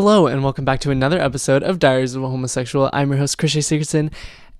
Hello, and welcome back to another episode of Diaries of a Homosexual. I'm your host, Krishay Sigurdson.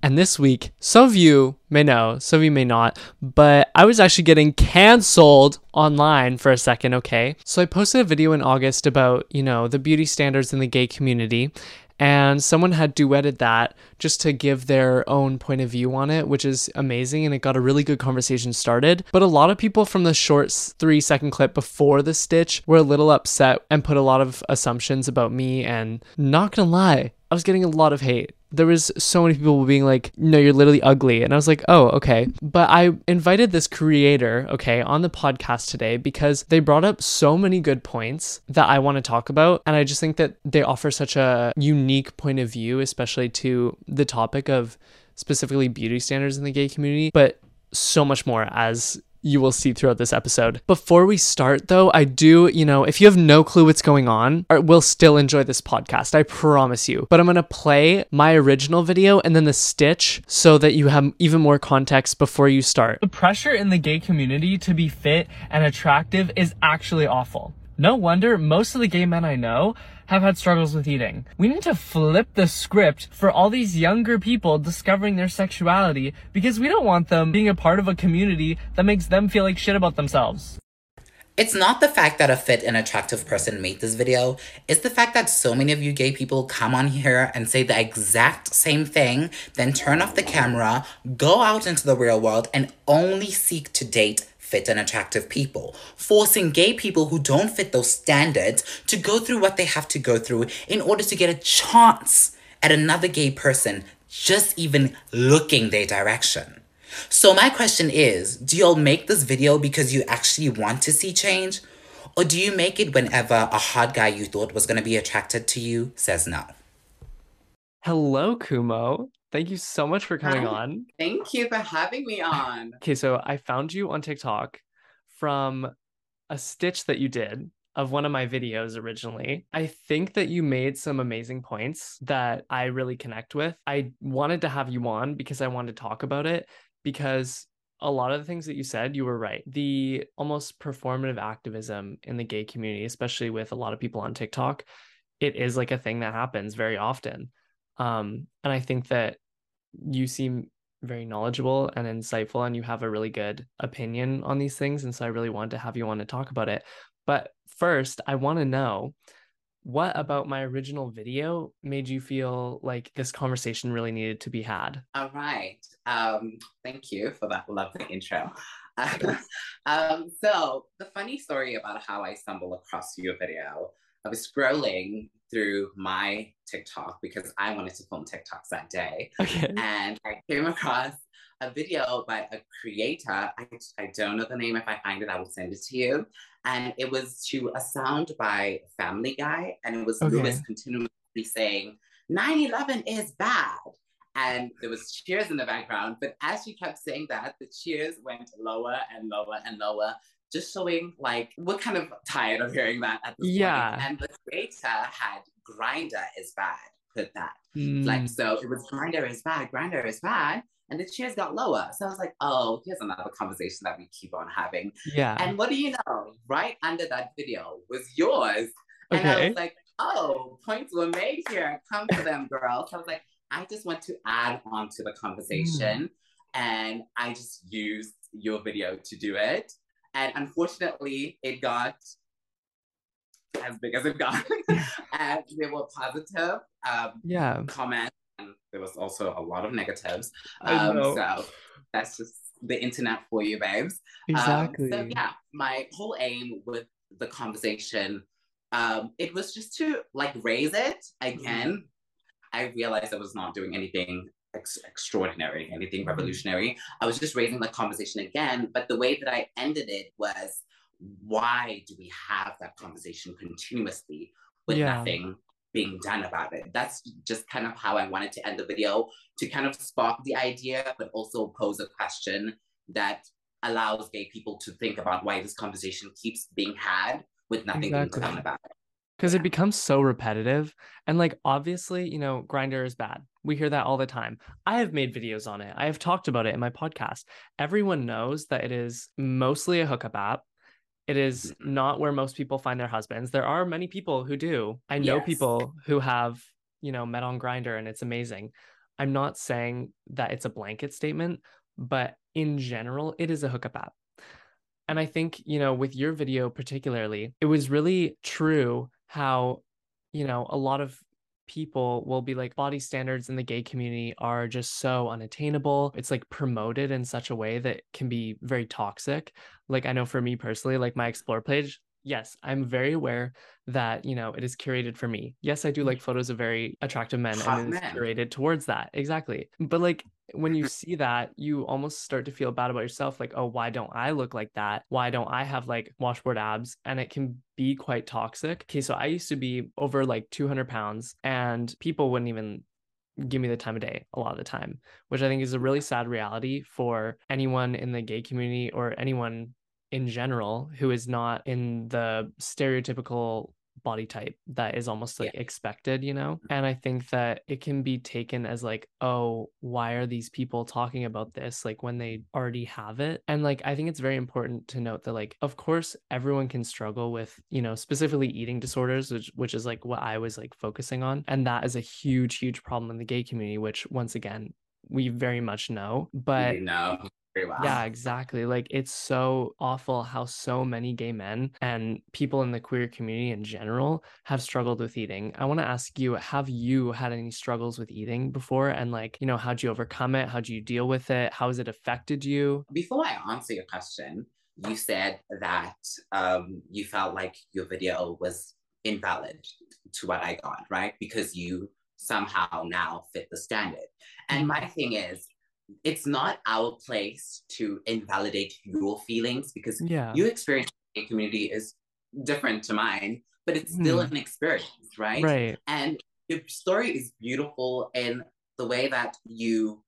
And this week, some of you may know, some of you may not, but I was actually getting canceled online for a second, okay? So I posted a video in August about, you know, the beauty standards in the gay community and someone had duetted that just to give their own point of view on it, which is amazing. And it got a really good conversation started. But a lot of people from the short three second clip before the stitch were a little upset and put a lot of assumptions about me. And not gonna lie, I was getting a lot of hate there was so many people being like, no, you're literally ugly. And I was like, oh, okay. But I invited this creator, okay, on the podcast today because they brought up so many good points that I want to talk about. And I just think that they offer such a unique point of view, especially to the topic of specifically beauty standards in the gay community, but so much more as you will see throughout this episode. Before we start, though, I do, you know, if you have no clue what's going on, we'll still enjoy this podcast. I promise you. But I'm to play my original video and then the stitch so that you have even more context before you start. The pressure in the gay community to be fit and attractive is actually awful. No wonder most of the gay men I know have had struggles with eating. We need to flip the script for all these younger people discovering their sexuality because we don't want them being a part of a community that makes them feel like shit about themselves. It's not the fact that a fit and attractive person made this video, it's the fact that so many of you gay people come on here and say the exact same thing, then turn off the camera, go out into the real world, and only seek to date fit and attractive people, forcing gay people who don't fit those standards to go through what they have to go through in order to get a chance at another gay person just even looking their direction. So my question is, do y'all make this video because you actually want to see change? Or do you make it whenever a hot guy you thought was going to be attracted to you says no? Hello, Khumo. Thank you so much for coming Hi. on. Thank you for having me on. Okay, so I found you on TikTok from a stitch that you did of one of my videos originally. I think that you made some amazing points that I really connect with. I wanted to have you on because I wanted to talk about it because a lot of the things that you said, you were right. The almost performative activism in the gay community, especially with a lot of people on TikTok, it is like a thing that happens very often. Um, and I think that you seem very knowledgeable and insightful, and you have a really good opinion on these things. And so I really wanted to have you on to talk about it. But first, I want to know what about my original video made you feel like this conversation really needed to be had? All right. Um, thank you for that lovely intro. um, so the funny story about how I stumbled across your video, I was scrolling through my TikTok because I wanted to film TikToks that day. Okay. And I came across a video by a creator. I, I don't know the name. If I find it, I will send it to you. And it was to a sound by Family Guy. And it was Okay. Lois continuously saying, 9 11 is bad. And there was cheers in the background. But as she kept saying that, the cheers went lower and lower and lower, just showing like we're kind of tired of hearing that at this Yeah. point. And the creator had Grindr is bad, put that. Mm, Like, so it was Grindr is bad, Grindr is bad. And the cheers got lower. So I was like, oh, here's another conversation that we keep on having. yeah. And what do you know? Right under that video was yours. And I was like, oh, points were made here. Come to them, girl. So I was like, I just want to add on to the conversation. And I just used your video to do it. And unfortunately, it got as big as it got. and there were positive um, yeah. comments, and there was also a lot of negatives. Um, so that's just the internet for you, babes. Um, exactly. so yeah, my whole aim with the conversation, um, it was just to like raise it again. I realized I was not doing anything ex- extraordinary, anything Mhm. revolutionary. I was just raising the conversation again. But the way that I ended it was, why do we have that conversation continuously with Yeah. nothing being done about it? That's just kind of how I wanted to end the video to kind of spark the idea, but also pose a question that allows gay people to think about why this conversation keeps being had with nothing Exactly. being done about it. Because Yeah. it becomes so repetitive and like obviously you know Grindr is bad we hear that all the time i have made videos on it i have talked about it in my podcast everyone knows that it is mostly a hookup app It is Mhm. not where most people find their husbands. There are many people who do. I know Yes. people who have, you know, met on Grindr and it's amazing. I'm not saying that it's a blanket statement, but in general, it is a hookup app. And I think, you know, with your video particularly, it was really true how, you know, a lot of people will be like body standards in the gay community are just so unattainable. It's like promoted in such a way that can be very toxic. Like I know for me personally, like my explore page, yes, I'm very aware that, you know, it is curated for me. Yes, I do mm. like photos of very attractive men Hot and it is curated towards that. Exactly. But like when you see that, you almost start to feel bad about yourself. Like, oh, why don't I look like that? Why don't I have like washboard abs? And it can be quite toxic. Okay, so I used to be over like 200 pounds and people wouldn't even give me the time of day a lot of the time, which I think is a really sad reality for anyone in the gay community or anyone in general who is not in the stereotypical body type that is almost like expected, you know? Mm-hmm. And I think that it can be taken as like, oh, why are these people talking about this like when they already have it? And like I think it's very important to note that like of course everyone can struggle with, you know, specifically eating disorders, which which is like what I was like focusing on. And that is a huge, huge problem in the gay community, which once again, we very much know. But you well. yeah, exactly. Like it's so awful how so many gay men and people in the queer community in general have struggled with eating. I want to ask you, have you had any struggles with eating before? And like, you know, how'd you overcome it? How'd you deal with it? How has it affected you? Before I answer your question, you said that um, you felt like your video was invalid to what I got, right? Because you somehow now fit the standard. And my thing is, it's not our place to invalidate your feelings because Yeah. your experience in the community is different to mine, but it's still Hmm. an experience, right? Right. And your story is beautiful in the way that you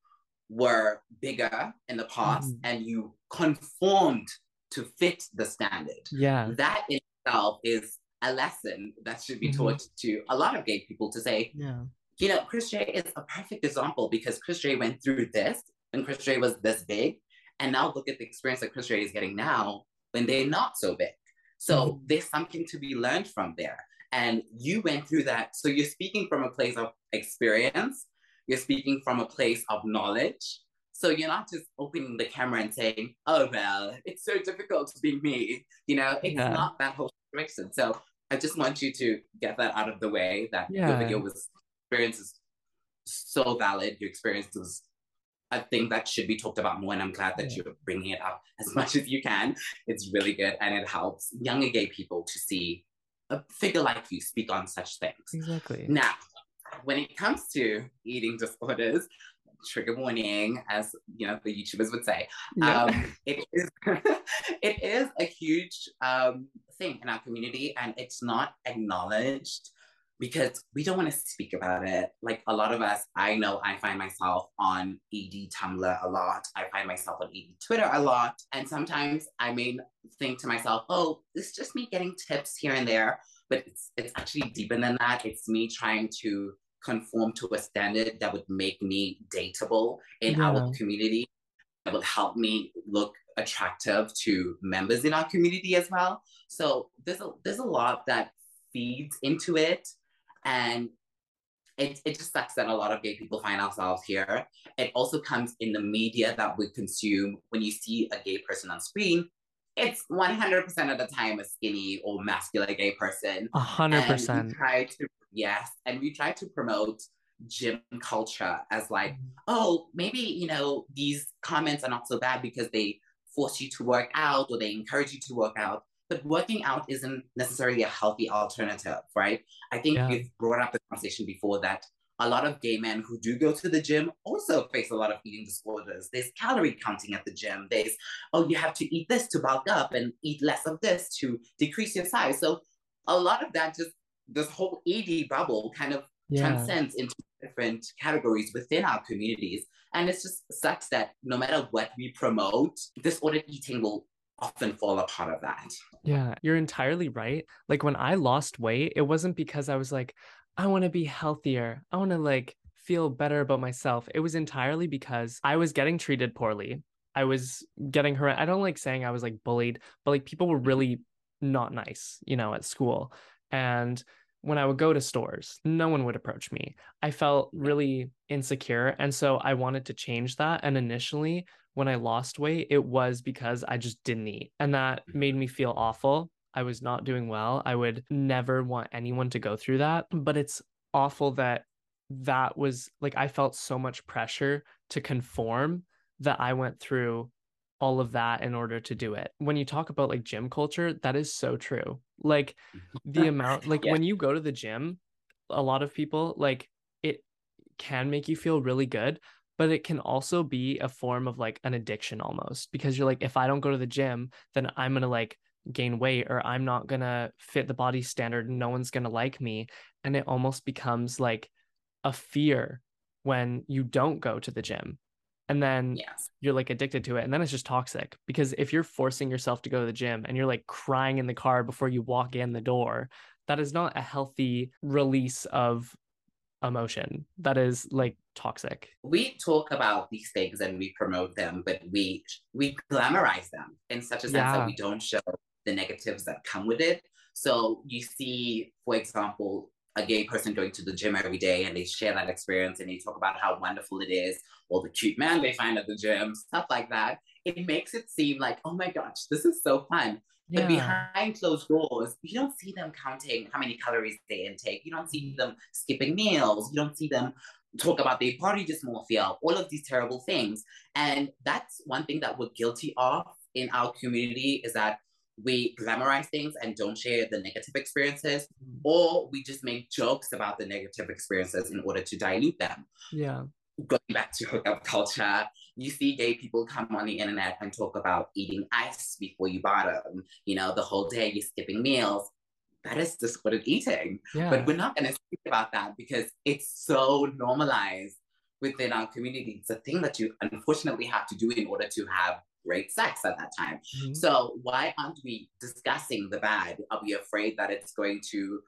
were bigger in the past Mhm. and you conformed to fit the standard. Yeah. That in itself is a lesson that should be Mhm. taught to a lot of gay people to say, Yeah. you know, Chris J is a perfect example because Chris J went through this when Chris J was this big. And now look at the experience that Chris J is getting now when they're not so big. So Mhm. there's something to be learned from there. And you went through that. So you're speaking from a place of experience, you're speaking from a place of knowledge. So you're not just opening the camera and saying, oh, well, it's so difficult to be me. You know, it's Yeah. not that whole situation. So I just want you to get that out of the way that Yeah. your video was experience is so valid. Your experience was a thing that should be talked about more, and I'm glad that you're bringing it up as much as you can. It's really good, and it helps younger gay people to see a figure like you speak on such things. Exactly. Now, when it comes to eating disorders, trigger warning, as you know the YouTubers would say, Yeah. um, it is it is a huge um, thing in our community, and it's not acknowledged because we don't want to speak about it. Like a lot of us, I know I find myself on ED Tumblr a lot. I find myself on ED Twitter a lot, and sometimes I may think to myself, "Oh, is just me getting tips here and there," but it's it's actually deeper than that. It's me trying to conform to a standard that would make me dateable in Yeah. our community that would help me look attractive to members in our community as well. So there's a there's a lot that feeds into it, and it it just sucks that a lot of gay people find ourselves here. It also comes in the media that we consume. When you see a gay person on screen, it's 100% of the time a skinny or masculine gay person. A hundred And we try to yes, and we try to promote gym culture as like Mm-hmm. oh, maybe, you know, these comments are not so bad because they force you to work out or they encourage you to work out. But working out isn't necessarily a healthy alternative, right? I think Yeah. we've brought up the conversation before that a lot of gay men who do go to the gym also face a lot of eating disorders. There's calorie counting at the gym. There's, oh, you have to eat this to bulk up and eat less of this to decrease your size. So a lot of that just, this whole ED bubble kind of Yeah. transcends into different categories within our communities. And it just sucks that no matter what we promote, disordered eating will often fall a part of that. Yeah, you're entirely right. Like when I lost weight, it wasn't because I was like, I want to be healthier. I want to like feel better about myself. It was entirely because I was getting treated poorly. I was getting her. I don't like saying I was like bullied, but like people were really not nice, you know, at school. And when I would go to stores, no one would approach me. I felt really insecure. And so I wanted to change that. And initially, when I lost weight, it was because I just didn't eat. And that made mm-hmm. me feel awful. I was not doing well. I would never want anyone to go through that. But it's awful that that was like I felt so much pressure to conform that I went through all of that in order to do it. When you talk about like gym culture, that is so true. Like the amount, like yeah. when you go to the gym, a lot of people like it can make you feel really good, but it can also be a form of like an addiction almost because you're like, if I don't go to the gym, then I'm gonna like gain weight or I'm not gonna fit the body standard and no one's gonna like me. And it almost becomes like a fear when you don't go to the gym and then yes. you're like addicted to it and then it's just toxic because if you're forcing yourself to go to the gym and you're like crying in the car before you walk in the door that is not a healthy release of emotion that is like toxic we talk about these things and we promote them but we we glamorize them in such a sense yeah. that we don't show the negatives that come with it so you see for example a gay person going to the gym every day and they share that experience and they talk about how wonderful it is or the cute man they find at the gym, stuff like that. It makes it seem like, oh my gosh, this is so fun. Yeah. But behind closed doors, you don't see them counting how many calories they intake. You don't see them skipping meals. You don't see them talk about their body dysmorphia, all of these terrible things. And that's one thing that we're guilty of in our community is that we glamorize things and don't share the negative experiences, mm-hmm. or we just make jokes about the negative experiences in order to dilute them. Yeah. Going back to hookup culture, you see gay people come on the internet and talk about eating ice before you bottom. You know, the whole day you're skipping meals. That is just what it's eating. Yeah. But we're not going to speak about that because it's so normalized within our community. It's a thing that you unfortunately have to do in order to have great sex at that time. Mm-hmm. So why aren't we discussing the bad? Are we afraid that it's going to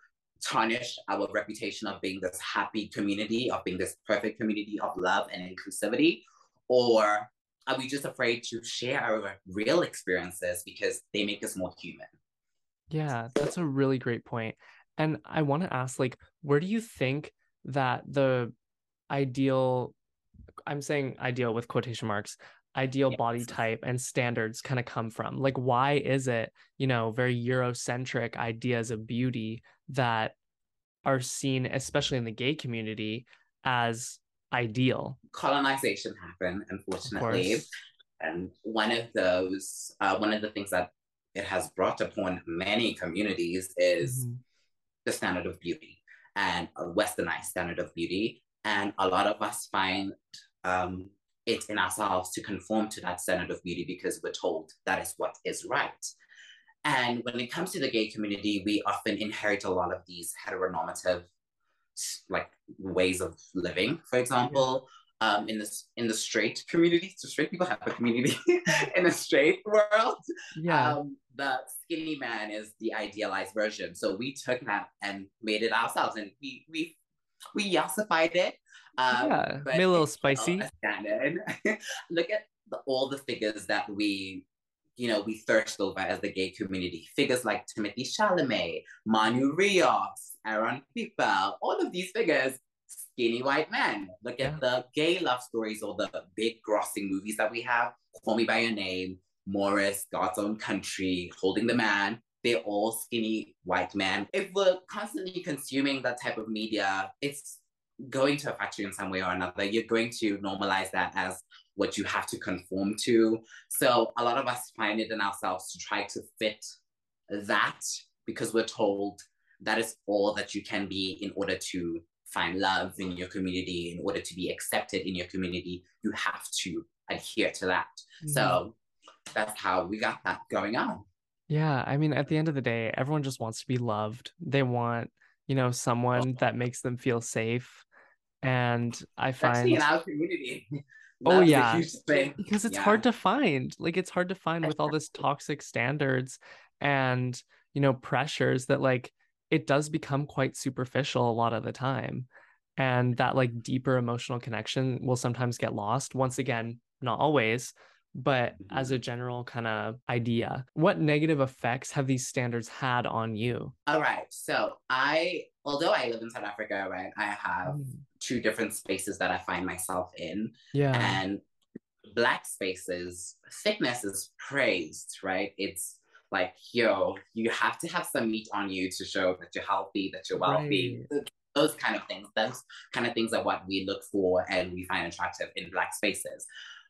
tarnish our reputation of being this happy community, of being this perfect community of love and inclusivity? Or are we just afraid to share our real experiences because they make us more human? Yeah, that's a really great point. And I want to ask like where do you think that the ideal I'm saying ideal with quotation marks ideal yes. body type and standards kind of come from? Like, why is it, you know, very Eurocentric ideas of beauty that are seen, especially in the gay community, as ideal? Colonization happened, unfortunately. And one of those, uh, one of the things that it has brought upon many communities is mm-hmm. the standard of beauty and a westernized standard of beauty. And a lot of us find um, it in ourselves to conform to that standard of beauty because we're told that is what is right. And when it comes to the gay community, we often inherit a lot of these heteronormative like ways of living. For example, um, in this in the straight community, so straight people have a community in the straight world. Yeah. Um, the skinny man is the idealized version. So we took that and made it ourselves, and we we we yassified it um, yeah, made a little spicy. Look at the, all the figures that we, you know, we thirst over as the gay community. Figures like Timothée Chalamet, Manu Rios, Aron Piper, all of these figures, skinny white men. Look yeah. at the gay love stories or the big grossing movies that we have. Call Me by Your Name, Maurice, God's Own Country, Holding the Man they're all skinny white men. If we're constantly consuming that type of media, it's going to affect you in some way or another. You're going to normalize that as what you have to conform to. So a lot of us find it in ourselves to try to fit that because we're told that is all that you can be in order to find love in your community, in order to be accepted in your community, you have to adhere to that. Mm-hmm. So that's how we got that going on. Yeah, I mean, at the end of the day, everyone just wants to be loved. They want you know, someone that makes them feel safe. And I find Especially in our community. oh yeah, because it's yeah. hard to find. Like it's hard to find with all this toxic standards and you know pressures that like it does become quite superficial a lot of the time. And that like deeper emotional connection will sometimes get lost. Once again, not always, but as a general kind of idea, what negative effects have these standards had on you? All right. So I, although I live in South Africa, right, I have Mm. two different spaces that I find myself in. Yeah. And black spaces, thickness is praised, right? It's like, yo, you have to have some meat on you to show that you're healthy, that you're wealthy. Those kind of things. Those kind of things are what we look for and we find attractive in black spaces.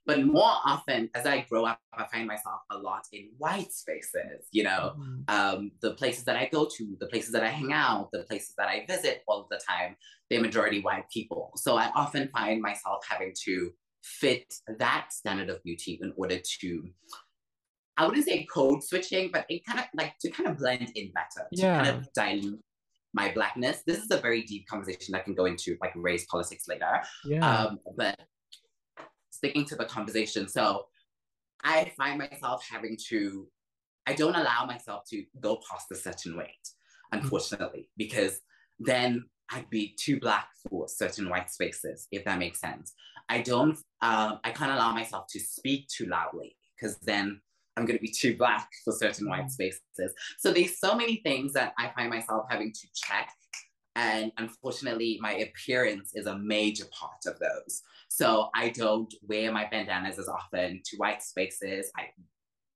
But more often, as I grow up, I find myself a lot in white spaces, you know, Mhm. um, the places that I go to, the places that I hang out, the places that I visit all the time, they're majority white people. So I often find myself having to fit that standard of beauty in order to, I wouldn't say code switching, but it kind of like to kind of blend in better, to Yeah. kind of dilute my blackness. This is a very deep conversation that can go into like race politics later. Yeah. Um, but sticking to the conversation, so I find myself having to, I don't allow myself to go past a certain weight, unfortunately, because then I'd be too black for certain white spaces, if that makes sense. I don't, um, I can't allow myself to speak too loudly because then I'm going to be too black for certain white spaces. So there's so many things that I find myself having to check. And unfortunately, my appearance is a major part of those. So I don't wear my bandanas as often to white spaces. I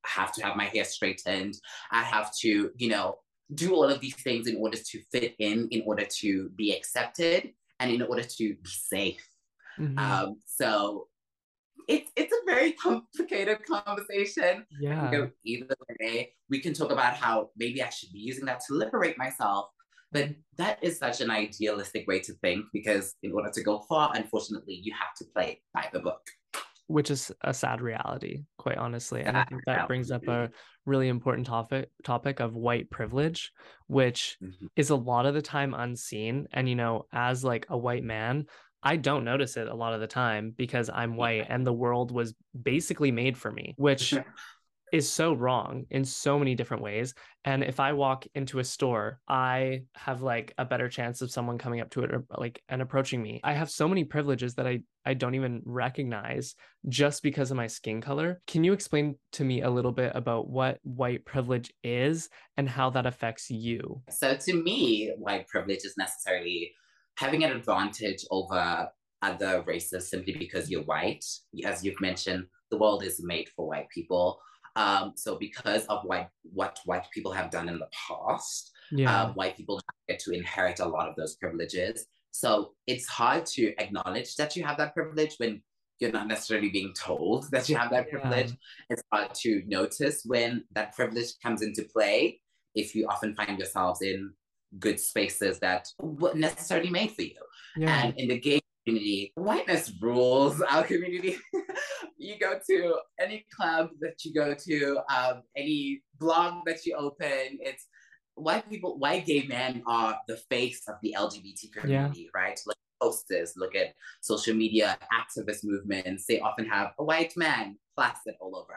have to have my hair straightened. I have to, you know, do all of these things in order to fit in, in order to be accepted, and in order to be safe. Mhm. Um, so it's it's a very complicated conversation. Yeah. go either way. We can talk about how maybe I should be using that to liberate myself. But that is such an idealistic way to think because in order to go far, unfortunately, you have to play by the book. which is a sad reality, quite honestly. And I think that brings up a really important topic topic of white privilege, which Mhm. is a lot of the time unseen. And you know, as like a white man, I don't notice it a lot of the time because I'm white and the world was basically made for me, which is so wrong in so many different ways. And if I walk into a store, I have like a better chance of someone coming up to it or like and approaching me. I have so many privileges that I I don't even recognize just because of my skin color. Can you explain to me a little bit about what white privilege is and how that affects you? So to me, white privilege is necessarily having an advantage over other races simply because you're white. As you've mentioned, the world is made for white people. Um, so because of white, what white people have done in the past, Yeah. um, white people get to inherit a lot of those privileges. So it's hard to acknowledge that you have that privilege when you're not necessarily being told that you have that Yeah. privilege. It's hard to notice when that privilege comes into play if you often find yourselves in good spaces that weren't necessarily made for you. yeah. And in the gay community, whiteness rules our community. you go to any club that you go to, um, any blog that you open, it's white people, white gay men are the face of the LGBT community, right? Look at posters, look at social media activist movements. They often have a white man plastered all over.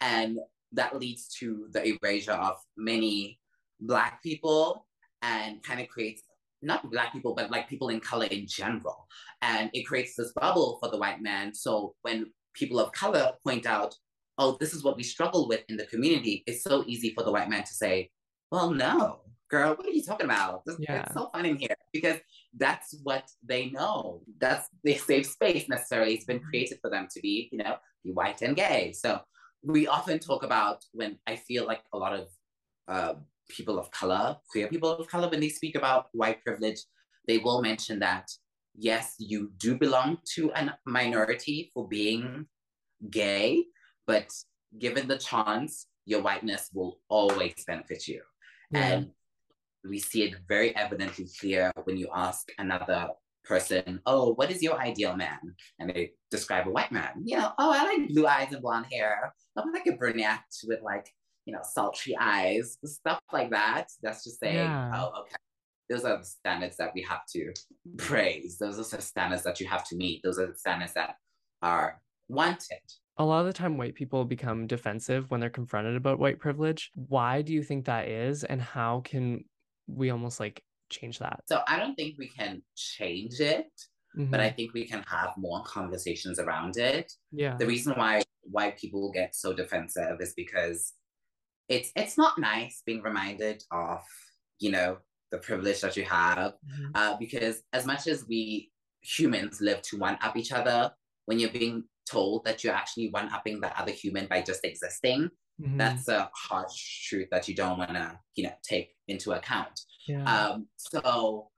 And that leads to the erasure of many black people and kind of creates not black people, but like people in color in general. And it creates this bubble for the white man. So when people of color point out, oh, this is what we struggle with in the community, it's so easy for the white man to say, well, no, girl, what are you talking about? This, Yeah. It's so fun in here because that's what they know. That's their safe space necessarily. It's been created for them to be, you know, be white and gay. So we often talk about when I feel like a lot of uh, people of color, queer people of color, when they speak about white privilege, they will mention that yes, you do belong to a minority for being gay, but given the chance, your whiteness will always benefit you. Yeah. And we see it very evidently here when you ask another person, Oh, what is your ideal man? And they describe a white man. You know, oh, I like blue eyes and blonde hair. I'm like a brunette with like, you know, sultry eyes, stuff like that. That's just saying, Yeah. oh, okay. Those are the standards that we have to praise. Those are the standards that you have to meet. Those are the standards that are wanted. A lot of the time, white people become defensive when they're confronted about white privilege. Why do you think that is? And how can we almost like change that? So I don't think we can change it. Mhm. but I think we can have more conversations around it. yeah. The reason why why people get so defensive is because it's it's not nice being reminded of you know the privilege that you have Mhm. uh, because as much as we humans live to one up each other, when you're being told that you're actually one upping the other human by just existing, Mhm. that's a harsh truth that you don't want to you know take into account. yeah. Um, so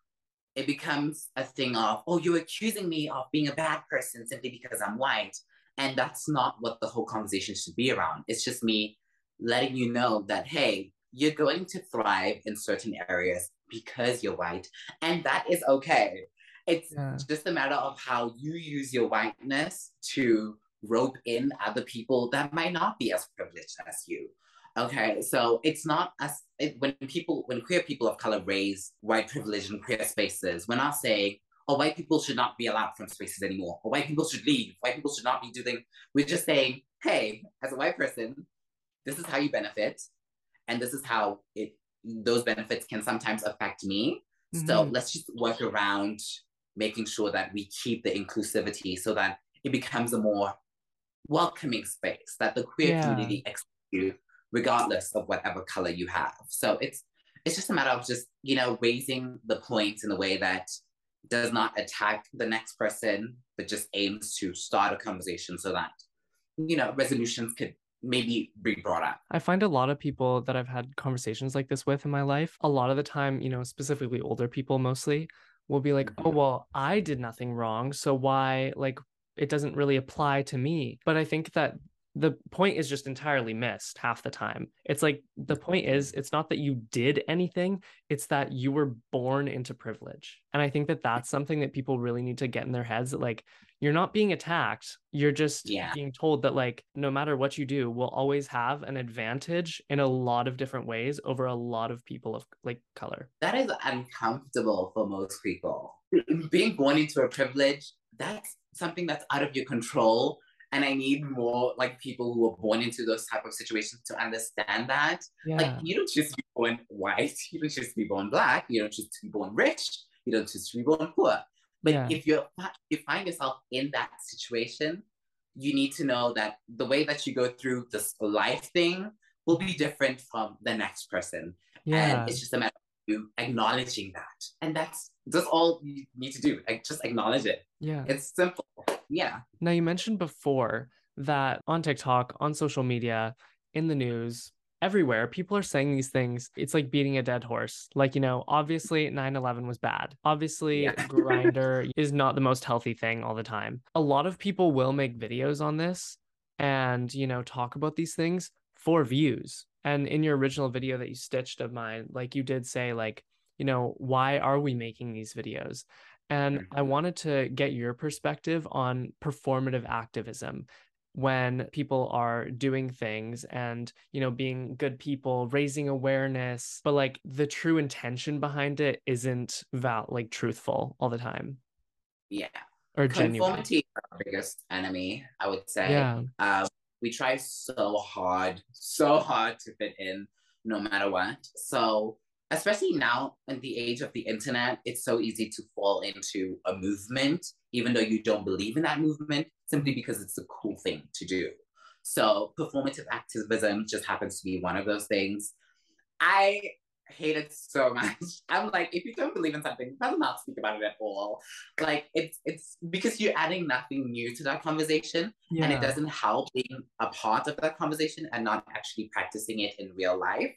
it becomes a thing of, oh, you're accusing me of being a bad person simply because I'm white. And that's not what the whole conversation should be around. It's just me letting you know that, hey, you're going to thrive in certain areas because you're white. And that is okay. It's Yeah. just a matter of how you use your whiteness to rope in other people that might not be as privileged as you. Okay, so it's not as it, when people when queer people of color raise white privilege in queer spaces, we're not saying, oh, white people should not be allowed from spaces anymore, or white people should leave, white people should not be doing. We're just saying, hey, as a white person, this is how you benefit, and this is how it those benefits can sometimes affect me. So Mhm. let's just work around making sure that we keep the inclusivity so that it becomes a more welcoming space that the queer Yeah. community accepts you regardless of whatever color you have. So it's it's just a matter of just, you know, raising the point in a way that does not attack the next person, but just aims to start a conversation so that, you know, resolutions could maybe be brought up. I find a lot of people that I've had conversations like this with in my life, a lot of the time, you know, specifically older people mostly, will be like, oh, Mhm. well, I did nothing wrong. So why, like, it doesn't really apply to me. But I think that the point is just entirely missed half the time. It's like the point is, it's not that you did anything, it's that you were born into privilege. And I think that that's something that people really need to get in their heads that, like, you're not being attacked. You're just Yeah. being told that, like, no matter what you do, we'll always have an advantage in a lot of different ways over a lot of people of like color. that is uncomfortable for most people. Being born into a privilege, that's something that's out of your control. And I need more like people who are born into those type of situations to understand that. Yeah. Like you don't just be born white, you don't just be born black, you don't just be born rich, you don't just be born poor. But Yeah. if you're you find yourself in that situation, you need to know that the way that you go through this life thing will be different from the next person. yeah. And it's just a matter of you acknowledging that. And that's that's all you need to do. Like just acknowledge it. yeah. It's simple. Yeah. Now, you mentioned before that on TikTok, on social media, in the news, everywhere, people are saying these things. It's like beating a dead horse. Like, you know, obviously 9 11 was bad. Obviously, Yeah. Grindr is not the most healthy thing all the time. A lot of people will make videos on this and, you know, talk about these things for views. And in your original video that you stitched of mine, like you did say, like, you know, why are we making these videos? And I wanted to get your perspective on performative activism when people are doing things and, you know, being good people, raising awareness, but like the true intention behind it isn't val like truthful all the time Yeah. or. Conformity is our biggest enemy, I would say. Yeah. Um, we try so hard, so hard to fit in no matter what. So, especially now in the age of the internet, it's so easy to fall into a movement, even though you don't believe in that movement, simply because it's a cool thing to do. So, performative activism just happens to be one of those things. I hate it so much. I'm like, if you don't believe in something, better not speak about it at all. Like, it's it's because you're adding nothing new to that conversation Yeah. and it doesn't help being a part of that conversation and not actually practicing it in real life.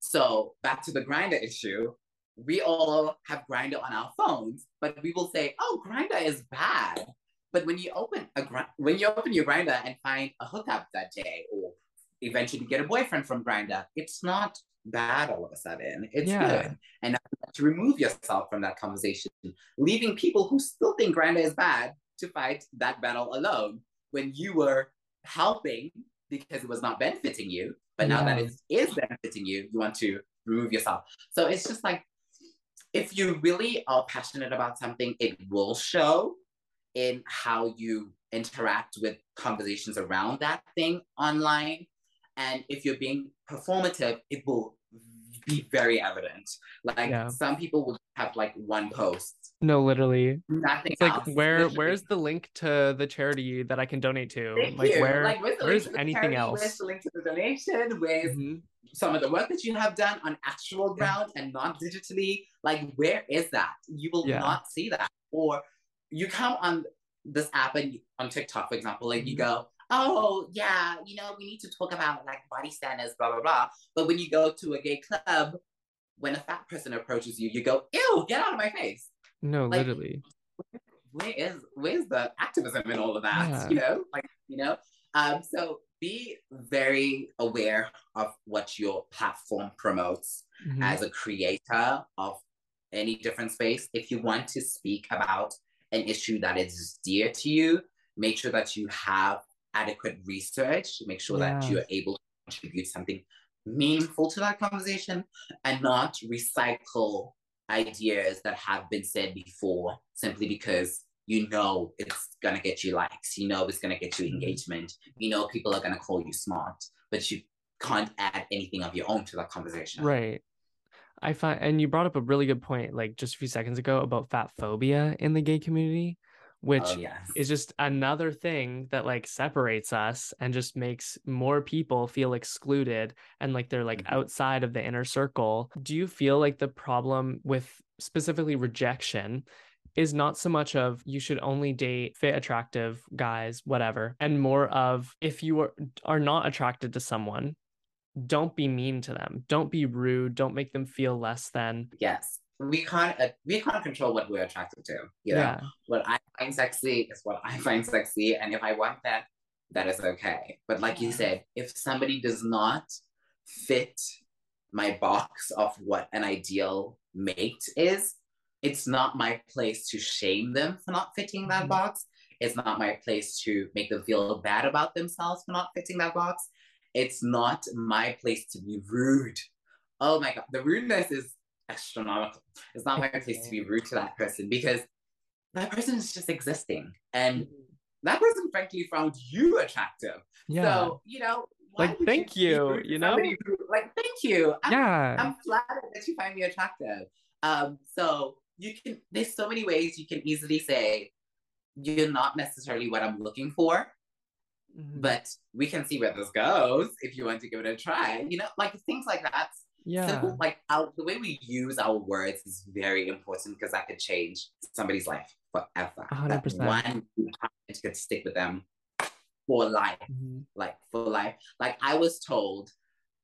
So back to the Grindr issue, we all have Grindr on our phones, but we will say, "Oh, Grindr is bad." But when you open a gr- when you open your Grindr and find a hookup that day, or eventually get a boyfriend from Grindr, it's not bad all of a sudden. It's Yeah. good, and to remove yourself from that conversation, leaving people who still think Grindr is bad to fight that battle alone when you were helping because it was not benefiting you. But now that it is benefiting you, you want to remove yourself. So it's just like if you really are passionate about something, it will show in how you interact with conversations around that thing online. And if you're being performative, it will be very evident. Like Yeah. some people will have like one post, No, literally. nothing It's like else. where Literally. where's the link to the charity that I can donate to? Thank like you. where like, where's, the link where's to the anything charity? else? Where's the link to the donation? Where's Mhm. some of the work that you have done on actual ground and not digitally? Like, where is that? You will Yeah. not see that. Or you come on this app and on TikTok, for example, like you Mhm. go, oh, yeah, you know, we need to talk about like body standards, blah, blah, blah. But when you go to a gay club, when a fat person approaches you, you go, ew, get out of my face. No, Like, literally. where is where's the activism in all of that Yeah. you know like you know um so be very aware of what your platform promotes Mhm. as a creator of any different space if you want to speak about an issue that is dear to you make sure that you have adequate research to make sure that you're able to contribute something meaningful to that conversation and not recycle ideas that have been said before simply because you know it's gonna get you likes, you know it's gonna get you Mhm. engagement, you know people are gonna call you smart, but you can't add anything of your own to that conversation. Right. I find, and you brought up a really good point, like just a few seconds ago about fat phobia in the gay community, which Oh yes. is just another thing that like separates us and just makes more people feel excluded and like they're like Mhm. outside of the inner circle. Do you feel like the problem with specifically rejection is not so much of you should only date fit, attractive guys, whatever, and more of if you are, are not attracted to someone, don't be mean to them. Don't be rude. Don't make them feel less than. yes. We can't uh, we can't control what we're attracted to. You know? Yeah. What I find sexy is what I find sexy. And if I want that, that is okay. But like you said, if somebody does not fit my box of what an ideal mate is, it's not my place to shame them for not fitting that Mhm. box. It's not my place to make them feel bad about themselves for not fitting that box. It's not my place to be rude. Oh my God, the rudeness is astronomical. It's not my place to be rude to that person because that person is just existing. And that person, frankly, found you attractive. Yeah. So, you know, Like, thank be you, you know? who- like, thank you. I'm, yeah. I'm flattered that you find me attractive. Um, so you can, there's so many ways you can easily say, you're not necessarily what I'm looking for, Mhm. but we can see where this goes if you want to give it a try. You know, like things like that. Yeah. Simple, like our, the way we use our words is very important because that could change somebody's life forever. A hundred That percent. One comment could stick with them for life, Mhm. like for life. Like I was told,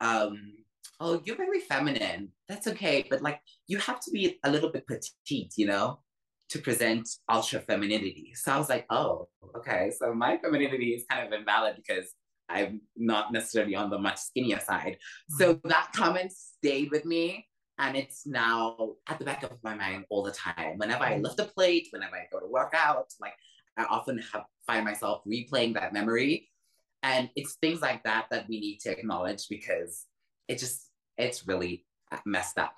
um, oh, you're very feminine. That's okay, but like you have to be a little bit petite, you know, to present ultra femininity. So I was like, oh, okay. So my femininity is kind of invalid because I'm not necessarily on the much skinnier side. Mm-hmm. So that comment stayed with me. And it's now at the back of my mind all the time. Whenever I mm-hmm. lift a plate, whenever I go to work out, like I often have find myself replaying that memory. And it's things like that that we need to acknowledge because it just it's really messed up.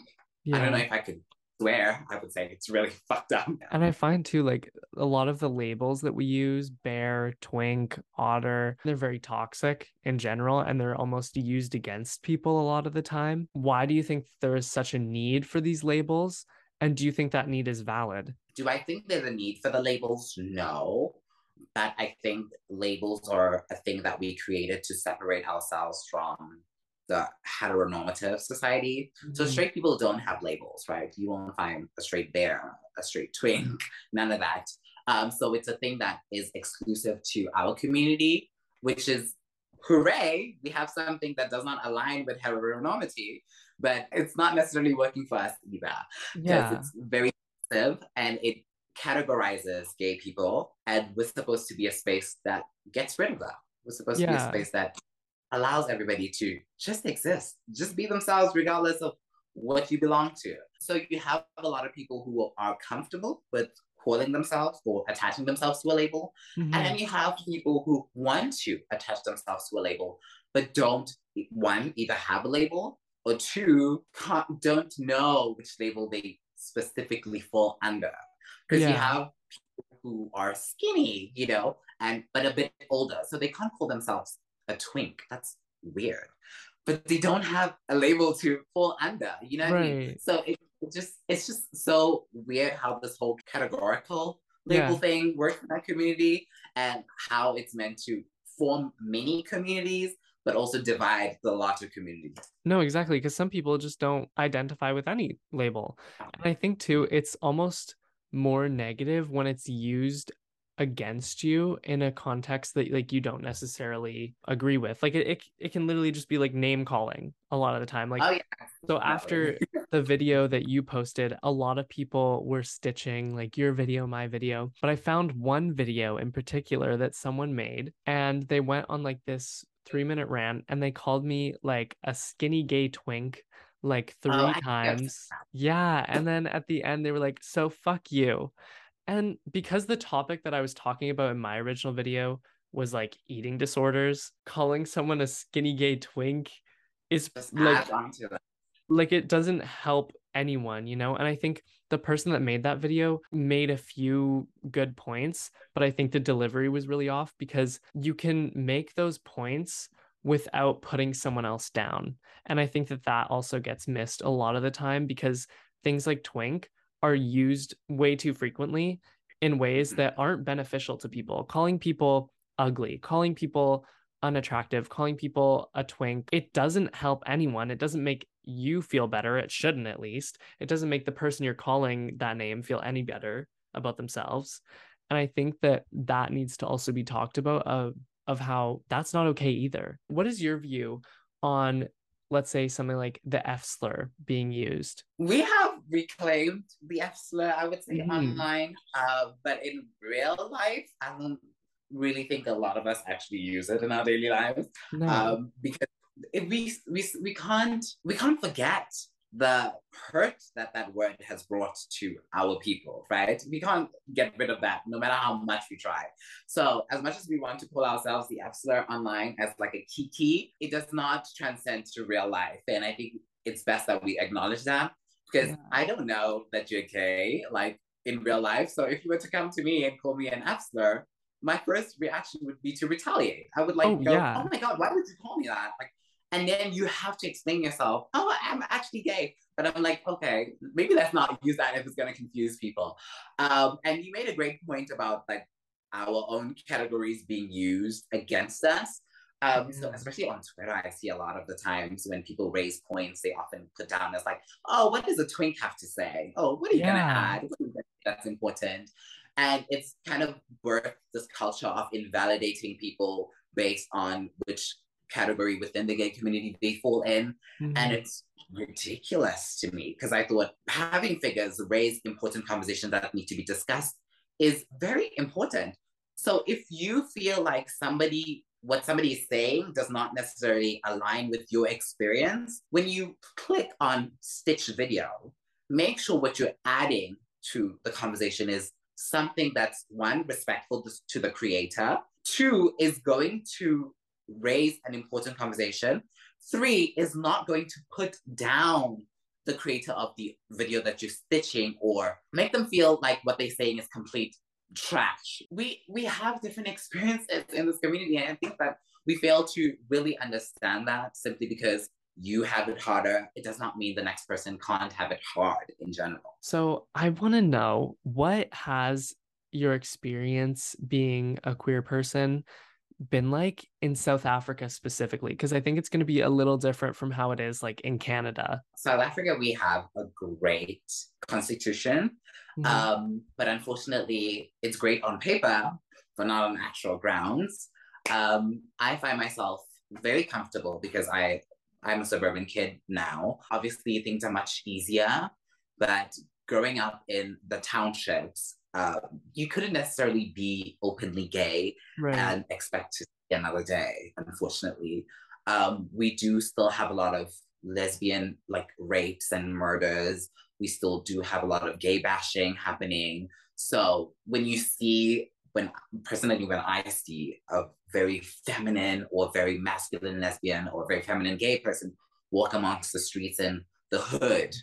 I don't know if I could swear. I would say it's really fucked up. And I find too, like a lot of the labels that we use, bear, twink, otter, they're very toxic in general, and they're almost used against people a lot of the time. Why do you think there is such a need for these labels? And do you think that need is valid? Do I think there's a need for the labels? No. But I think labels are a thing that we created to separate ourselves from the heteronormative society. So Mhm. straight people don't have labels, right? You won't find a straight bear, a straight twink, none of that. Um, so it's a thing that is exclusive to our community, which is hooray, we have something that does not align with heteronormity, but it's not necessarily working for us either because Yeah. it's very sensitive and it categorizes gay people and we're supposed to be a space that gets rid of that we're supposed to be a space that allows everybody to just exist just be themselves regardless of what you belong to so you have a lot of people who are comfortable with calling themselves or attaching themselves to a label Mhm. and then you have people who want to attach themselves to a label, but don't, one, either have a label, or two, can't, don't know which label they specifically fall under. Because you have people who are skinny, you know, and but a bit older. So they can't call themselves a twink. That's weird. but they don't have a label to fall under. You know what I mean? So it, it just it's just so weird how this whole categorical label Yeah. thing works in our community and how it's meant to form many communities, but also divide the larger community. No, exactly. Because some people just don't identify with any label. And I think too, it's almost more negative when it's used against you in a context that like you don't necessarily agree with. Like it, it, it can literally just be like name calling a lot of the time. Like oh yeah. so after the video that you posted, a lot of people were stitching like your video, my video. But I found one video in particular that someone made, and they went on like this three minute rant and they called me like a skinny gay twink like three Oh, I times. Yeah. And then at the end, they were like, so fuck you. And because the topic that I was talking about in my original video was like eating disorders, calling someone a skinny gay twink is just like add on to that. like it doesn't help anyone, you know? And I think the person that made that video made a few good points, but I think the delivery was really off because you can make those points without putting someone else down. And I think that that also gets missed a lot of the time because things like twink are used way too frequently in ways that aren't beneficial to people. Calling people ugly, calling people unattractive, calling people a twink, it doesn't help anyone. It doesn't make you feel better. It shouldn't, at least. It doesn't make the person you're calling that name feel any better about themselves. And I think that that needs to also be talked about of, of how that's not okay either. What is your view on, let's say, something like the F slur being used? We have reclaimed the F slur, I would say, Mhm. online. Uh, but in real life, I don't really think a lot of us actually use it in our daily lives. No. um, because if we, we we can't we can't forget the hurt that that word has brought to our people, right? We can't get rid of that, no matter how much we try. So, as much as we want to call ourselves the F slur online as like a kiki, it does not transcend to real life, and I think it's best that we acknowledge that because Yeah. I don't know that you're gay, like in real life. So, if you were to come to me and call me an F slur, my first reaction would be to retaliate. I would like Oh, go, yeah. oh my god, why would you call me that? Like, and then you have to explain yourself. Oh, I'm actually gay, but I'm like, okay, maybe let's not use that if it's gonna confuse people. Um, and you made a great point about like our own categories being used against us. Um, so especially on Twitter, I see a lot of the times when people raise points, they often put down as like, oh, what does a twink have to say? Oh, what are you gonna Yeah. add? What are you gonna say That's important. And it's kind of birthed this culture of invalidating people based on which category within the gay community they fall in. Mhm. And it's ridiculous to me because I thought having figures raise important conversations that need to be discussed is very important. So if you feel like somebody, what somebody is saying does not necessarily align with your experience, when you click on Stitch Video, make sure what you're adding to the conversation is something that's one, respectful to the creator, two, is going to raise an important conversation, three, is not going to put down the creator of the video that you're stitching or make them feel like what they're saying is complete trash. We we have different experiences in this community, and I think that we fail to really understand that simply because you have it harder. It does not mean the next person can't have it hard in general. So I want to know what has your experience being a queer person been like in South Africa specifically? Because I think it's going to be a little different from how it is like in Canada. South Africa, we have a great constitution, Mhm. um, but unfortunately, it's great on paper, but not on actual grounds. Um, I find myself very comfortable because I I'm a suburban kid now. Obviously, things are much easier, but growing up in the townships, uh, you couldn't necessarily be openly gay Right. and expect to see another day. Unfortunately, um, we do still have a lot of lesbian like rapes and murders. We still do have a lot of gay bashing happening. So when you see, when personally, when I see a very feminine or very masculine lesbian or very feminine gay person walk amongst the streets in the hood,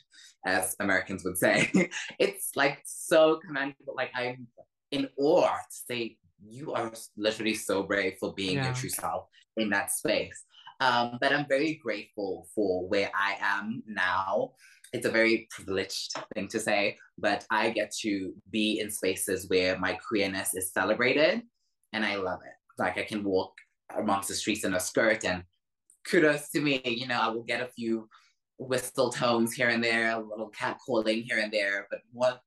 as Americans would say, it's like so commendable. Like I'm in awe to say you are literally so brave for being Yeah. your true self in that space. Um, but I'm very grateful for where I am now. It's a very privileged thing to say, but I get to be in spaces where my queerness is celebrated and I love it. Like I can walk amongst the streets in a skirt and kudos to me. You know, I will get a few whistle tones here and there, a little cat calling here and there, but what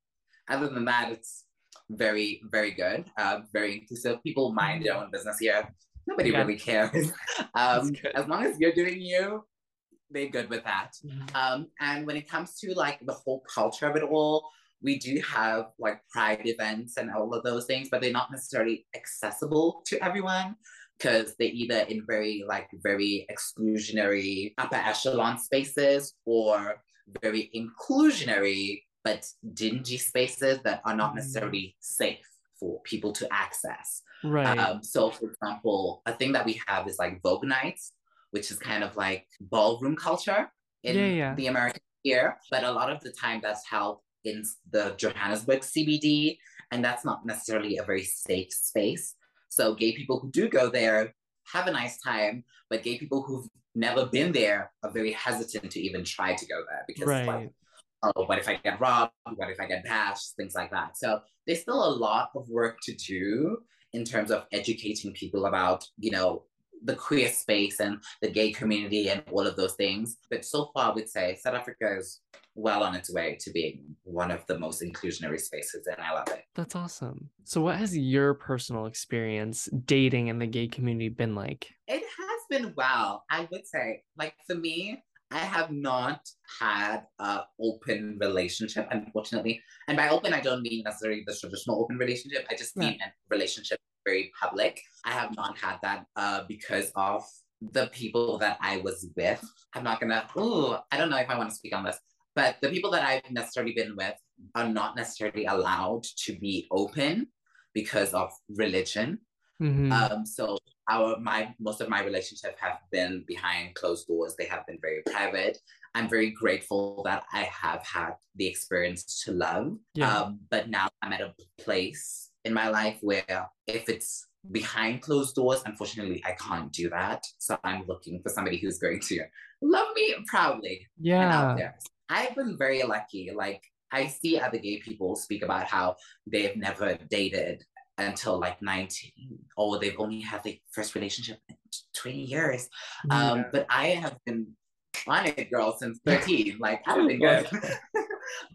other than that, it's very, very good. Uh, very inclusive. People mind their own business here. Nobody yeah. really cares. Um, as long as you're doing you, they're good with that. Mm-hmm. Um, and when it comes to like the whole culture of it all, we do have like pride events and all of those things, but they're not necessarily accessible to everyone because they're either in very like very exclusionary upper echelon spaces or very inclusionary but dingy spaces that are not mm. necessarily safe for people to access. Right. Um, so, for example, a thing that we have is like Vogue nights, which is kind of like ballroom culture in yeah, yeah. the American here. But a lot of the time, that's held in the Johannesburg CBD, and that's not necessarily a very safe space. So, gay people who do go there have a nice time, but gay people who've never been there are very hesitant to even try to go there because right. like, oh, what if I get robbed? What if I get bashed? Things like that. So there's still a lot of work to do in terms of educating people about, you know, the queer space and the gay community and all of those things. But so far, I would say South Africa is well on its way to being one of the most inclusionary spaces, and I love it. That's awesome. So, what has your personal experience dating in the gay community been like? It has been well. I would say, like, for me, I have not had an open relationship, unfortunately. And by open, I don't mean necessarily the traditional open relationship. I just mean a relationship very public. I have not had that uh, because of the people that I was with. I'm not gonna, ooh, I don't know if I want to speak on this, but the people that I've necessarily been with are not necessarily allowed to be open because of religion. Mm-hmm. Um, so our my most of my relationships have been behind closed doors. They have been very private. I'm very grateful that I have had the experience to love. Yeah. Um, but now I'm at a place in my life where if it's behind closed doors, unfortunately, I can't do that. So I'm looking for somebody who's going to love me proudly. Yeah. I've been very lucky. Like I see other gay people speak about how they've never dated until like 19 or they've only had the first relationship in 20 years yeah. um but i have been on it girl since 13 like i've been good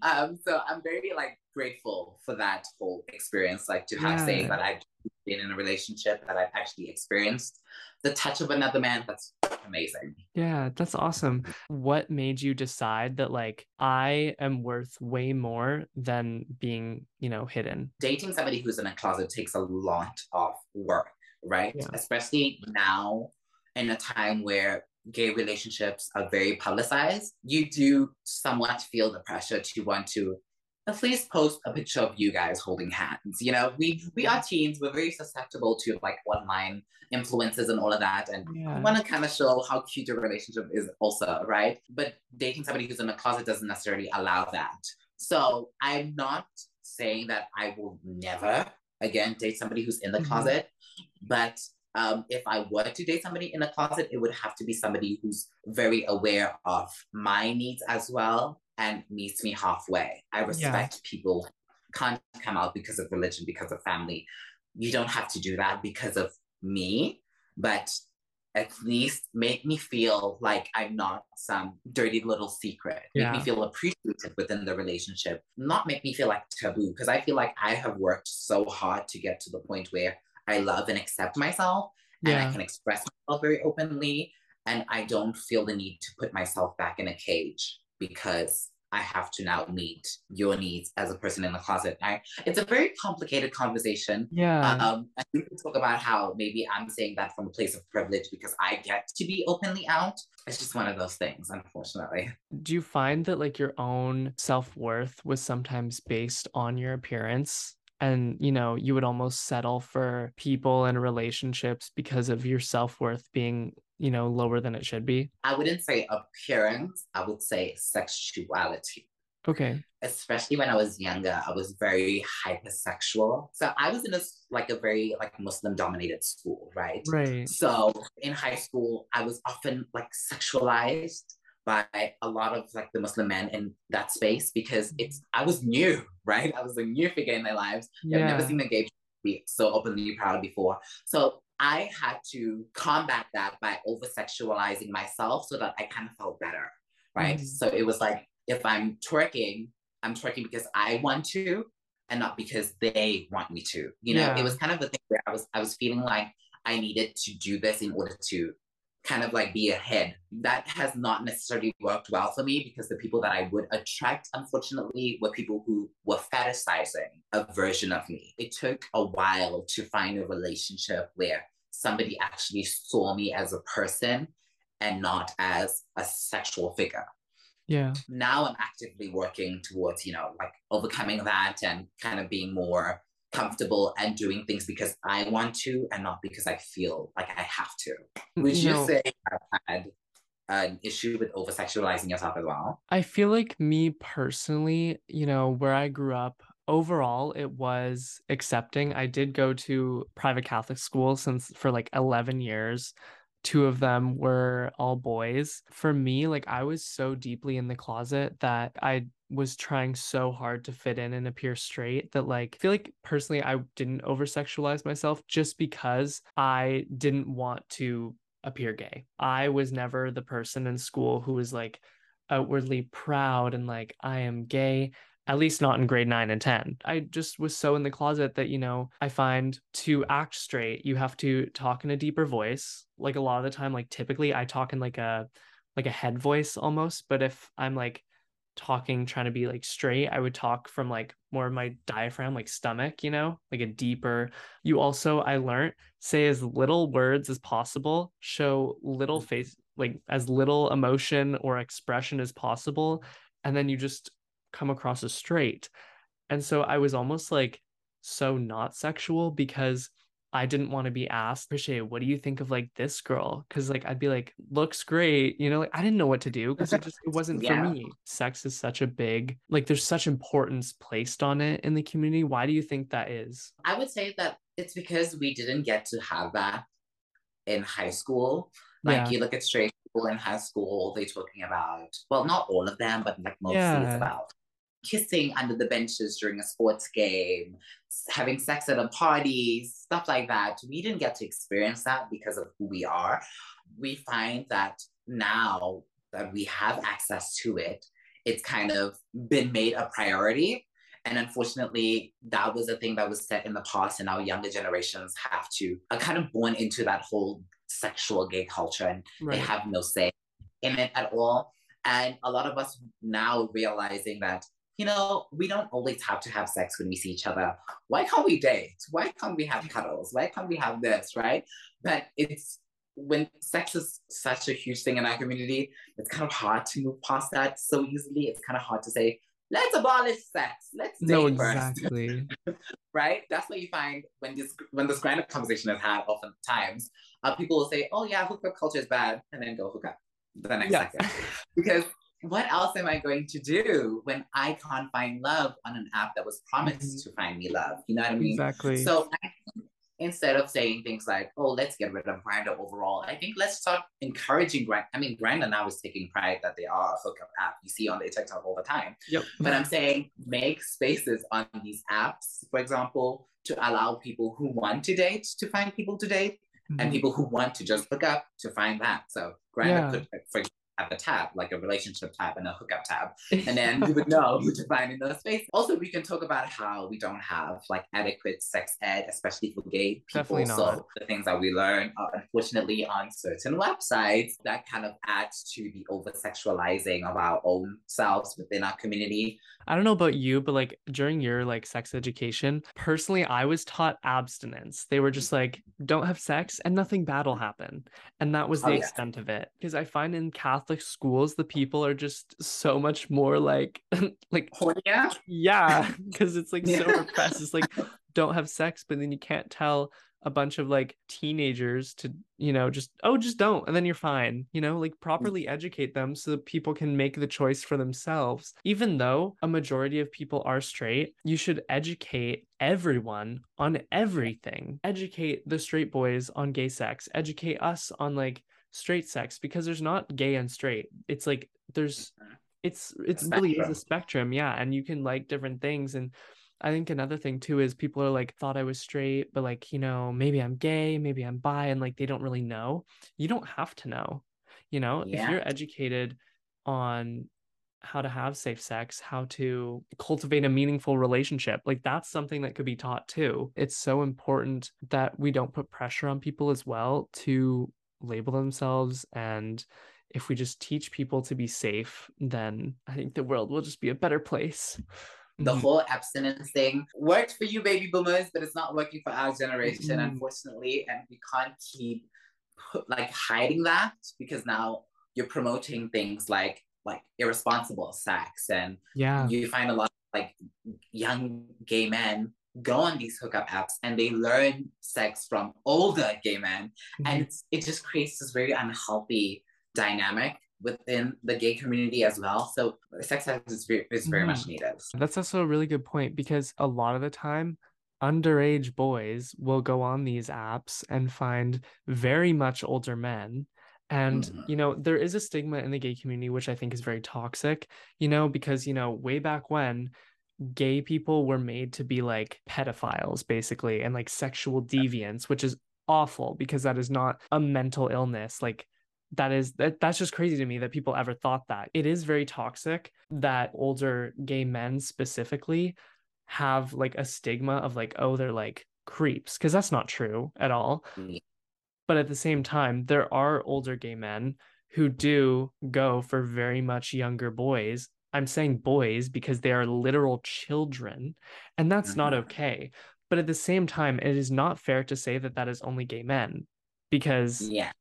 um so i'm very like grateful for that whole experience like to have yeah. saying that i've been in a relationship that i've actually experienced the touch of another man. That's amazing. Yeah that's awesome. What made you decide that like i am worth way more than being you know hidden? Dating somebody who's in a closet takes a lot of work right? Yeah. especially now in a time where gay relationships are very publicized you do somewhat feel the pressure to want to at least post a picture of you guys holding hands. You know, we we are teens. We're very susceptible to like online influences and all of that, and yeah. want to kind of show how cute your relationship is, also, right? But dating somebody who's in a closet doesn't necessarily allow that. So I'm not saying that I will never again date somebody who's in the mm-hmm. closet, but um, if I were to date somebody in a closet, it would have to be somebody who's very aware of my needs as well and meets me halfway. I respect yeah. people can't come out because of religion, because of family. You don't have to do that because of me, but at least make me feel like I'm not some dirty little secret. Yeah. Make me feel appreciated within the relationship. Not make me feel like taboo. Because I feel like I have worked so hard to get to the point where I love and accept myself yeah. and I can express myself very openly. And I don't feel the need to put myself back in a cage because I have to now meet your needs as a person in the closet. I, it's a very complicated conversation. Yeah. Um, and we can talk about how maybe I'm saying that from a place of privilege because I get to be openly out. It's just one of those things, unfortunately. Do you find that like your own self worth was sometimes based on your appearance? and you know you would almost settle for people and relationships because of your self-worth being you know lower than it should be i wouldn't say appearance i would say sexuality Okay. especially when I was younger, I was very hypersexual. So I was in a like a very like Muslim dominated school, right? Right. So in high school, I was often like sexualized by a lot of like the Muslim men in that space because mm-hmm. it's I was new, right? I was a new figure in their lives. Yeah. I've never seen a gay be so openly proud before. So I had to combat that by over sexualizing myself so that I kind of felt better, right? Mhm. So it was like if I'm twerking, I'm twerking because I want to and not because they want me to. You know, Yeah. it was kind of the thing where I was I was feeling like I needed to do this in order to kind of like be ahead. That has not necessarily worked well for me because the people that I would attract, unfortunately, were people who were fetishizing a version of me. It took a while to find a relationship where somebody actually saw me as a person and not as a sexual figure Yeah. now I'm actively working towards, you know, like overcoming that and kind of being more comfortable and doing things because I want to and not because I feel like I have to. Mm, Would you No. say I've had an issue with over sexualizing yourself as well? I feel like me personally, you know, where I grew up, overall it was accepting. I did go to private Catholic school since for like 11 years. Two of them were all boys. For me, like I was so deeply in the closet that I was trying so hard to fit in and appear straight that like I feel like personally I didn't over sexualize myself just because I didn't want to appear gay. I was never the person in school who was like outwardly proud and like I am gay, at least not in grade 9 and 10. I just was so in the closet that, you know, I find to act straight, you have to talk in a deeper voice. Like a lot of the time like typically I talk in like a like a head voice almost, but if I'm like talking trying to be like straight, I would talk from like more of my diaphragm like stomach, you know, like a deeper. You also I learned say as little words as possible, show little face like as little emotion or expression as possible and then you just come across as straight and so i was almost like so not sexual because i didn't want to be asked appreciate what do you think of like this girl because like i'd be like looks great you know like i didn't know what to do because it just it wasn't Yeah. for me sex is such a big like there's such importance placed on it in the community why do you think that is I would say that it's because we didn't get to have that in high school. Like Yeah. you look at straight people in high school, they're talking about, well, not all of them, but like mostly Yeah. it's about kissing under the benches during a sports game, having sex at a party, stuff like that. We didn't get to experience that because of who we are. We find that now that we have access to it, it's kind of been made a priority. And unfortunately, that was a thing that was set in the past, and our younger generations have to are kind of born into that whole sexual gay culture, and they have no say in it at all. And a lot of us now realizing that, you know, we don't always have to have sex when we see each other. Why can't we date? Why can't we have cuddles? Why can't we have this, right? But it's when sex is such a huge thing in our community, it's kind of hard to move past that so easily. It's kind of hard to say, let's abolish sex. Let's date no first exactly right? That's what you find when this when this kind of conversation is had oftentimes. Uh, people will say, "Oh yeah, hookup culture is bad," and then go hook up the next yeah second. Because what else am I going to do when I can't find love on an app that was promised to find me love? You know what I mean? exactly So I instead of saying things like, "Oh, let's get rid of Grindr overall," I think let's start encouraging Grindr. I mean, Grindr now is taking pride that they are a hookup app. You see on the TikTok all the time. yep But I'm saying make spaces on these apps, for example, to allow people who want to date to find people to date and Mhm. people who want to just hook up to find that. So Grindr Yeah. could, for example, have a tab, like a relationship tab and a hookup tab. And then you would know who to find in those spaces. Also, we can talk about how we don't have like adequate sex ed, especially for gay people. Definitely not. So the things that we learn are unfortunately on certain websites that kind of adds to the over sexualizing of our own selves within our community. I don't know about you, but like during your like sex education, personally, I was taught abstinence. They were just like, don't have sex and nothing bad will happen. And that was the Oh, yeah. extent of it. Because I find in Catholic schools, the people are just so much more like, like, Yeah. yeah, because it's like so repressed. It's like, don't have sex, but then you can't tell a bunch of like teenagers to, you know, just, oh, just don't. And then you're fine, you know, like mm. properly educate them so that people can make the choice for themselves. Even though a majority of people are straight, you should educate everyone on everything. Educate the straight boys on gay sex, educate us on like straight sex because there's not gay and straight. It's like there's mm-hmm. it's it's really is a spectrum, yeah, and you can like different things and I think another thing too is people are like thought I was straight, but like, you know, maybe I'm gay, maybe I'm bi and like they don't really know. You don't have to know. You know, Yeah. if you're educated on how to have safe sex, how to cultivate a meaningful relationship. Like that's something that could be taught too. It's so important that we don't put pressure on people as well to label themselves. And if we just teach people to be safe, then I think the world will just be a better place. the Mhm. whole abstinence thing worked for you baby boomers but it's not working for our generation Mhm. unfortunately and we can't keep like hiding that because now you're promoting things like like irresponsible sex and yeah. you find a lot of like young gay men go on these hookup apps and they learn sex from older gay men and it's, it just creates this very unhealthy dynamic within the gay community as well so sex ed is very, is very Mhm. much needed That's also a really good point because a lot of the time, underage boys will go on these apps and find very much older men. And, Mhm. you know, there is a stigma in the gay community, which I think is very toxic, you know, because, you know, way back when gay people were made to be like pedophiles, basically, and like sexual deviants, which is awful because that is not a mental illness. Like, that is that that's just crazy to me that people ever thought that. It is very toxic that older gay men specifically have like a stigma of like, oh, they're like creeps, because that's not true at all. Yeah. But at the same time, there are older gay men who do go for very much younger boys. I'm saying boys because they are literal children, and that's not Mhm. okay. But at the same time, it is not fair to say that that is only gay men because yeah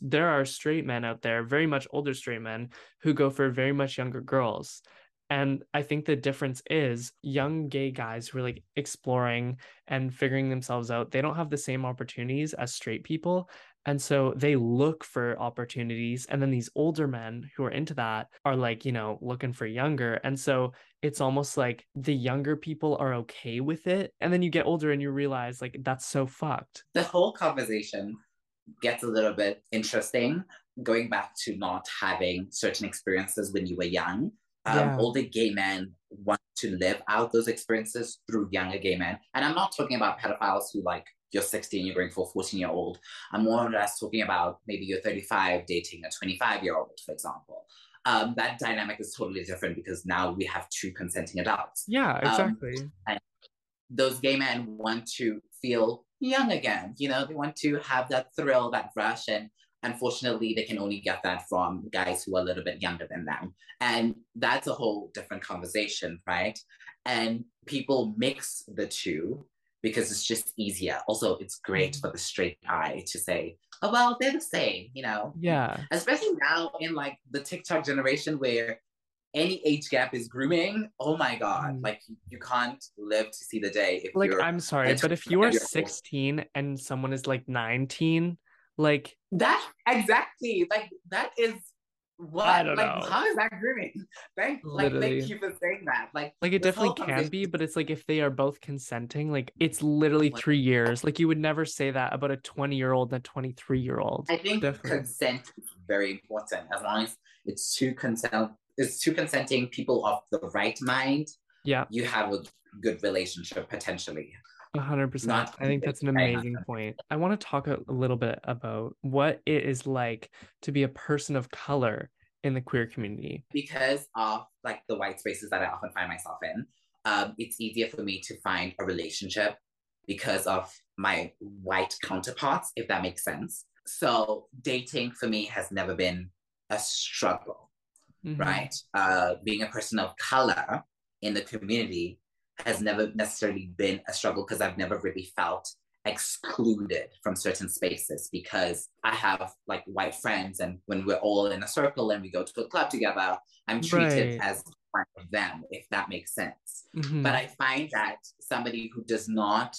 there are straight men out there, very much older straight men, who go for very much younger girls. And I think the difference is young gay guys who are like exploring and figuring themselves out, they don't have the same opportunities as straight people. And so they look for opportunities. And then these older men who are into that are like, you know, looking for younger. And so it's almost like the younger people are okay with it. And then you get older and you realize like that's so fucked. the whole conversation gets a little bit interesting going back to not having certain experiences when you were young um, Yeah. older gay men want to live out those experiences through younger gay men and i'm not talking about pedophiles who like you're 16 you're going for a 14 year old i'm more or less talking about maybe you're 35 dating a 25 year old for example um, that dynamic is totally different because now we have two consenting adults Yeah, Um, exactly. those gay men want to feel young again. You know, they want to have that thrill, that rush. And unfortunately, they can only get that from guys who are a little bit younger than them. And that's a whole different conversation, right? And people mix the two because it's just easier. Also, it's great for the straight eye to say, oh, well, they're the same, you know? Yeah. Especially now in like the TikTok generation where any age gap is grooming. Oh my God. Mm. Like you, can't live to see the day if Like you're I'm sorry, but if you are you're old. 16 and someone is like 19, like that exactly like that is what I don't like know. how is that grooming? Thank like Literally. thank you for saying that. Like like it definitely can be, but it's like if they are both consenting, like it's literally Like- 3 years. Like you would never say that about a 20-year-old and a 23-year-old. I think Definitely. consent is very important as long as it's two consent it's two consenting people of the right mind, Yeah, you have a good relationship potentially. 100%. I think that's an amazing point. I want to talk a, little bit about what it is like to be a person of color in the queer community. because of like the white spaces that I often find myself in, um, it's easier for me to find a relationship because of my white counterparts, if that makes sense. So dating for me has never been a struggle, Mhm. right? Uh, being a person of color in the community has never necessarily been a struggle because I've never really felt excluded from certain spaces because I have like white friends and when we're all in a circle and we go to a club together, I'm treated Right. as one of them, if that makes sense. Mhm. But I find that somebody who does not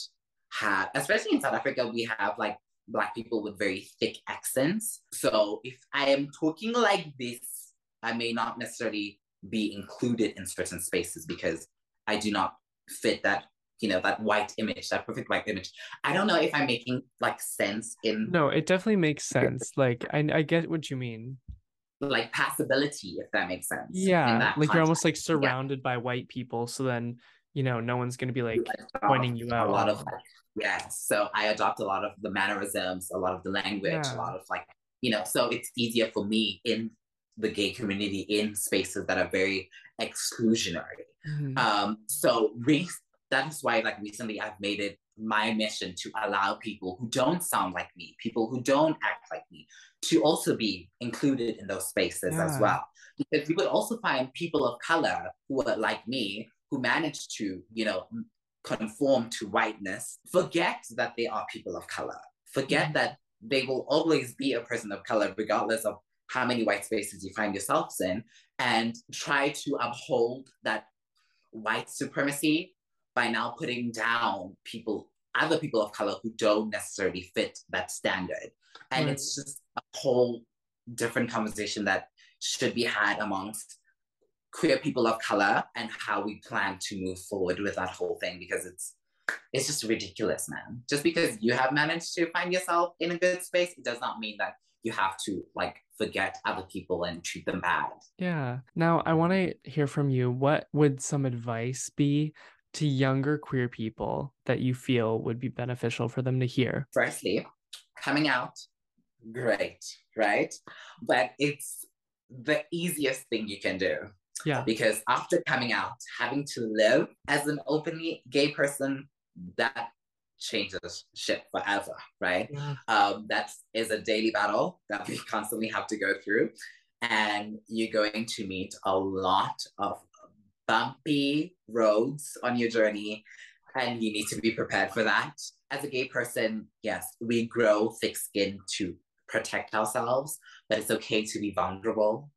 have, especially in South Africa, we have like black people with very thick accents. So if I am talking like this, I may not necessarily be included in certain spaces because I do not fit that you know that white image that perfect white image i don't know if i'm making like sense in no it definitely makes sense like i, I get what you mean like passability if that makes sense yeah like context. you're almost like surrounded yeah. by white people so then you know no one's going to be like oh, pointing you out a lot of like yes so i adopt a lot of the mannerisms a lot of the language yeah. a lot of like you know so it's easier for me in the gay community in spaces that are very exclusionary mm-hmm. um so race that is why like recently I've made it my mission to allow people who don't sound like me, people who don't act like me, to also be included in those spaces yeah. as well. Because you would also find people of color who are like me, who manage to, you know, conform to whiteness, forget that they are people of color, forget mm-hmm. that they will always be a person of color, regardless of how many white spaces you find yourselves in, and try to uphold that white supremacy by now putting down people, other people of color who don't necessarily fit that standard. And right. it's just a whole different conversation that should be had amongst queer people of color and how we plan to move forward with that whole thing because it's it's just ridiculous man just because you have managed to find yourself in a good space it does not mean that you have to like forget other people and treat them bad yeah now i want to hear from you what would some advice be to younger queer people that you feel would be beneficial for them to hear? Firstly, coming out, great, right? But it's the easiest thing you can do. Yeah. Because after coming out, having to live as an openly gay person, that changes shit forever, right? Yeah. Um, that is a daily battle that we constantly have to go through. And you're going to meet a lot of bumpy roads on your journey and you need to be prepared for that. As a gay person, yes, we grow thick skin to protect ourselves, but it's okay to be vulnerable.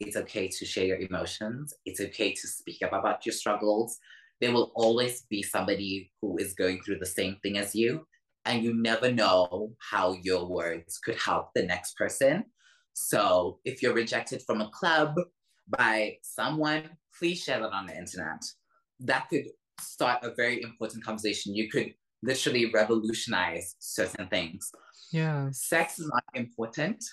It's okay to share your emotions. It's okay to speak up about your struggles. There will always be somebody who is going through the same thing as you, and you never know how your words could help the next person. So if you're rejected from a club by someone please share that on the internet. That could start a very important conversation. You could literally revolutionize certain things. Yeah. Sex is not important.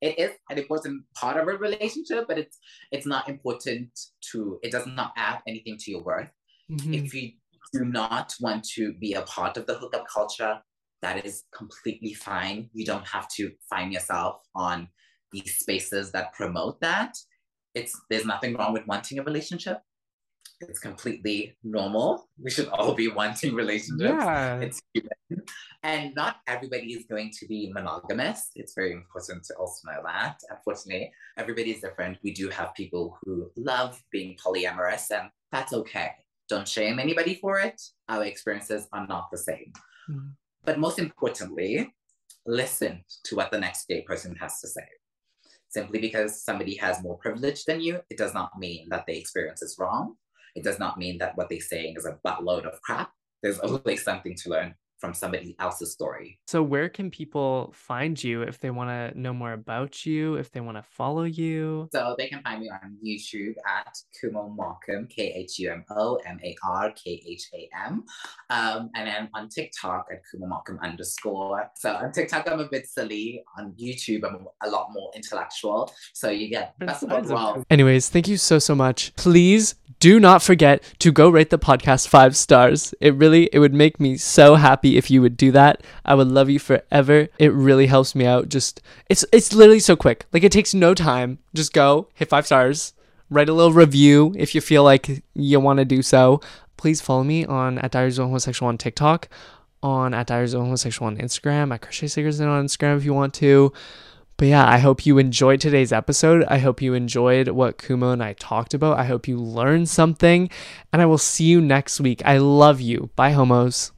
It is an important part of a relationship, but it's it's not important to it does not add anything to your worth. Mm-hmm. If you do not want to be a part of the hookup culture, that is completely fine. You don't have to find yourself on these spaces that promote that it's there's nothing wrong with wanting a relationship. It's completely normal. We should all be wanting relationships. Yeah. It's human. And not everybody is going to be monogamous. It's very important to also know that. Unfortunately, everybody is different. We do have people who love being polyamorous, and that's okay. Don't shame anybody for it. Our experiences are not the same. Mm. But most importantly, listen to what the next gay person has to say. Simply because somebody has more privilege than you, it does not mean that the experience is wrong. It does not mean that what they're saying is a buttload of crap. There's always something to learn from somebody else's story. So, where can people find you if they want to know more about you, if they want to follow you? So, they can find me on YouTube at Khumo Markham, K H U M O M A R K H A M. Um, and then on TikTok at Khumo Markham underscore. So, on TikTok, I'm a bit silly. On YouTube, I'm a lot more intellectual. So, you get that's about well. Anyways, thank you so, so much. Please do not forget to go rate the podcast five stars. It really, it would make me so happy if you would do that. I would love you forever. It really helps me out. Just it's it's literally so quick. Like it takes no time. Just go, hit five stars, write a little review if you feel like you want to do so. Please follow me on at Diaries of Homosexual on TikTok, on at Diaries of Homosexual on Instagram, at Crochet on Instagram if you want to. But yeah, I hope you enjoyed today's episode. I hope you enjoyed what Khumo and I talked about. I hope you learned something. And I will see you next week. I love you. Bye, homos.